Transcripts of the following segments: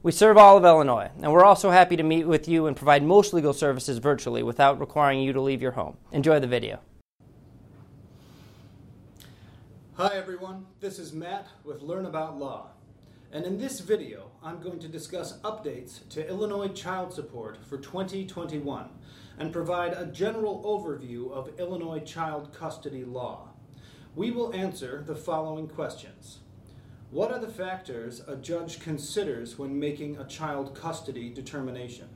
We serve all of Illinois, and we're also happy to meet with you and provide most legal services virtually without requiring you to leave your home. Enjoy the video. Hi everyone, this is Matt with Learn About Law. And in this video, I'm going to discuss updates to Illinois child support for 2021 and provide a general overview of Illinois child custody law. We will answer the following questions. What are the factors a judge considers when making a child custody determination?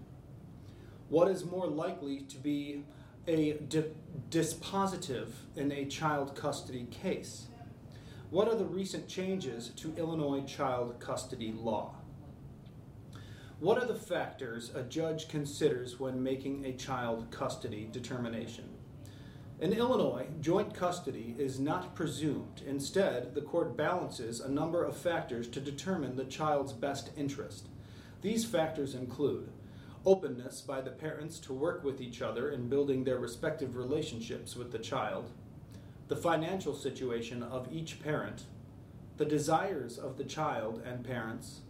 What is more likely to be a di- dispositive in a child custody case? What are the recent changes to Illinois child custody law? What are the factors a judge considers when making a child custody determination? In Illinois, joint custody is not presumed. Instead, the court balances a number of factors to determine the child's best interest. These factors include openness by the parents to work with each other in building their respective relationships with the child, the financial situation of each parent, the desires of the child and parents,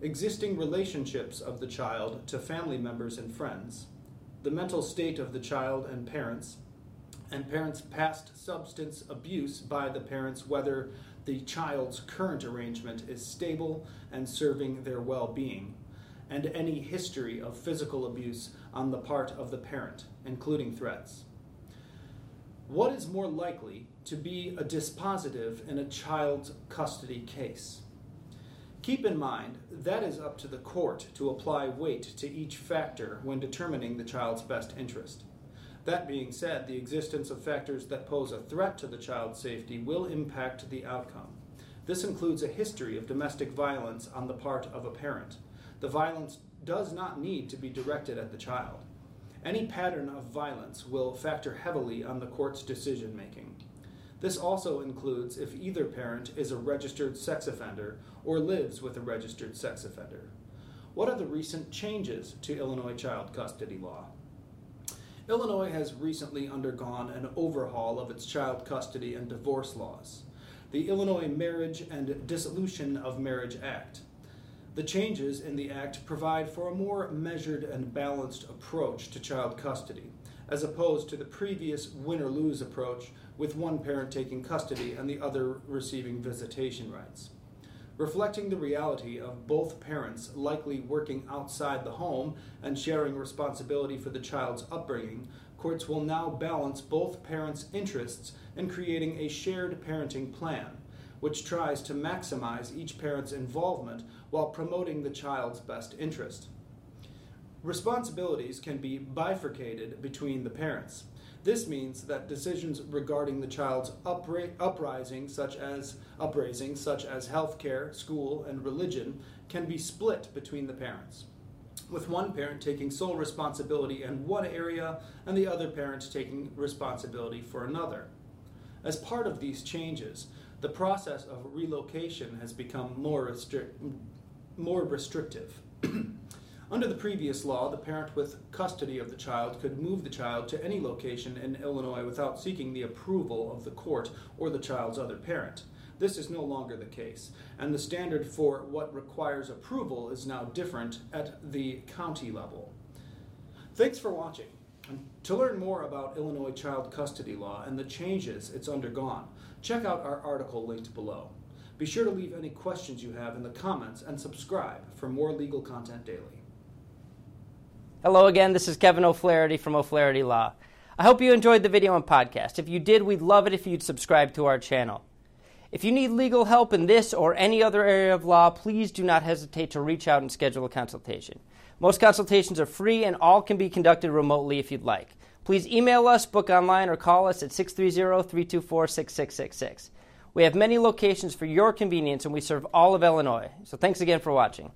existing relationships of the child to family members and friends, the mental state of the child and parents, and parents' past substance abuse by the parents, whether the child's current arrangement is stable and serving their well being, and any history of physical abuse on the part of the parent, including threats. What is more likely to be a dispositive in a child's custody case? Keep in mind, that is up to the court to apply weight to each factor when determining the child's best interest. That being said, the existence of factors that pose a threat to the child's safety will impact the outcome. This includes a history of domestic violence on the part of a parent. The violence does not need to be directed at the child. Any pattern of violence will factor heavily on the court's decision making. This also includes if either parent is a registered sex offender or lives with a registered sex offender. What are the recent changes to Illinois child custody law? Illinois has recently undergone an overhaul of its child custody and divorce laws. The Illinois Marriage and Dissolution of Marriage Act. The changes in the Act provide for a more measured and balanced approach to child custody, as opposed to the previous win or lose approach with one parent taking custody and the other receiving visitation rights reflecting the reality of both parents likely working outside the home and sharing responsibility for the child's upbringing, courts will now balance both parents' interests in creating a shared parenting plan, which tries to maximize each parent's involvement while promoting the child's best interest. Responsibilities can be bifurcated between the parents. This means that decisions regarding the child's upra- uprising, such as upraising, such as healthcare, school, and religion, can be split between the parents, with one parent taking sole responsibility in one area and the other parent taking responsibility for another. As part of these changes, the process of relocation has become more, more restrictive. Under the previous law, the parent with custody of the child could move the child to any location in Illinois without seeking the approval of the court or the child's other parent. This is no longer the case, and the standard for what requires approval is now different at the county level. Thanks for watching. To learn more about Illinois child custody law and the changes it's undergone, check out our article linked below. Be sure to leave any questions you have in the comments and subscribe for more legal content daily. Hello again, this is Kevin O'Flaherty from O'Flaherty Law. I hope you enjoyed the video and podcast. If you did, we'd love it if you'd subscribe to our channel. If you need legal help in this or any other area of law, please do not hesitate to reach out and schedule a consultation. Most consultations are free and all can be conducted remotely if you'd like. Please email us, book online, or call us at 630 324 6666. We have many locations for your convenience and we serve all of Illinois. So thanks again for watching.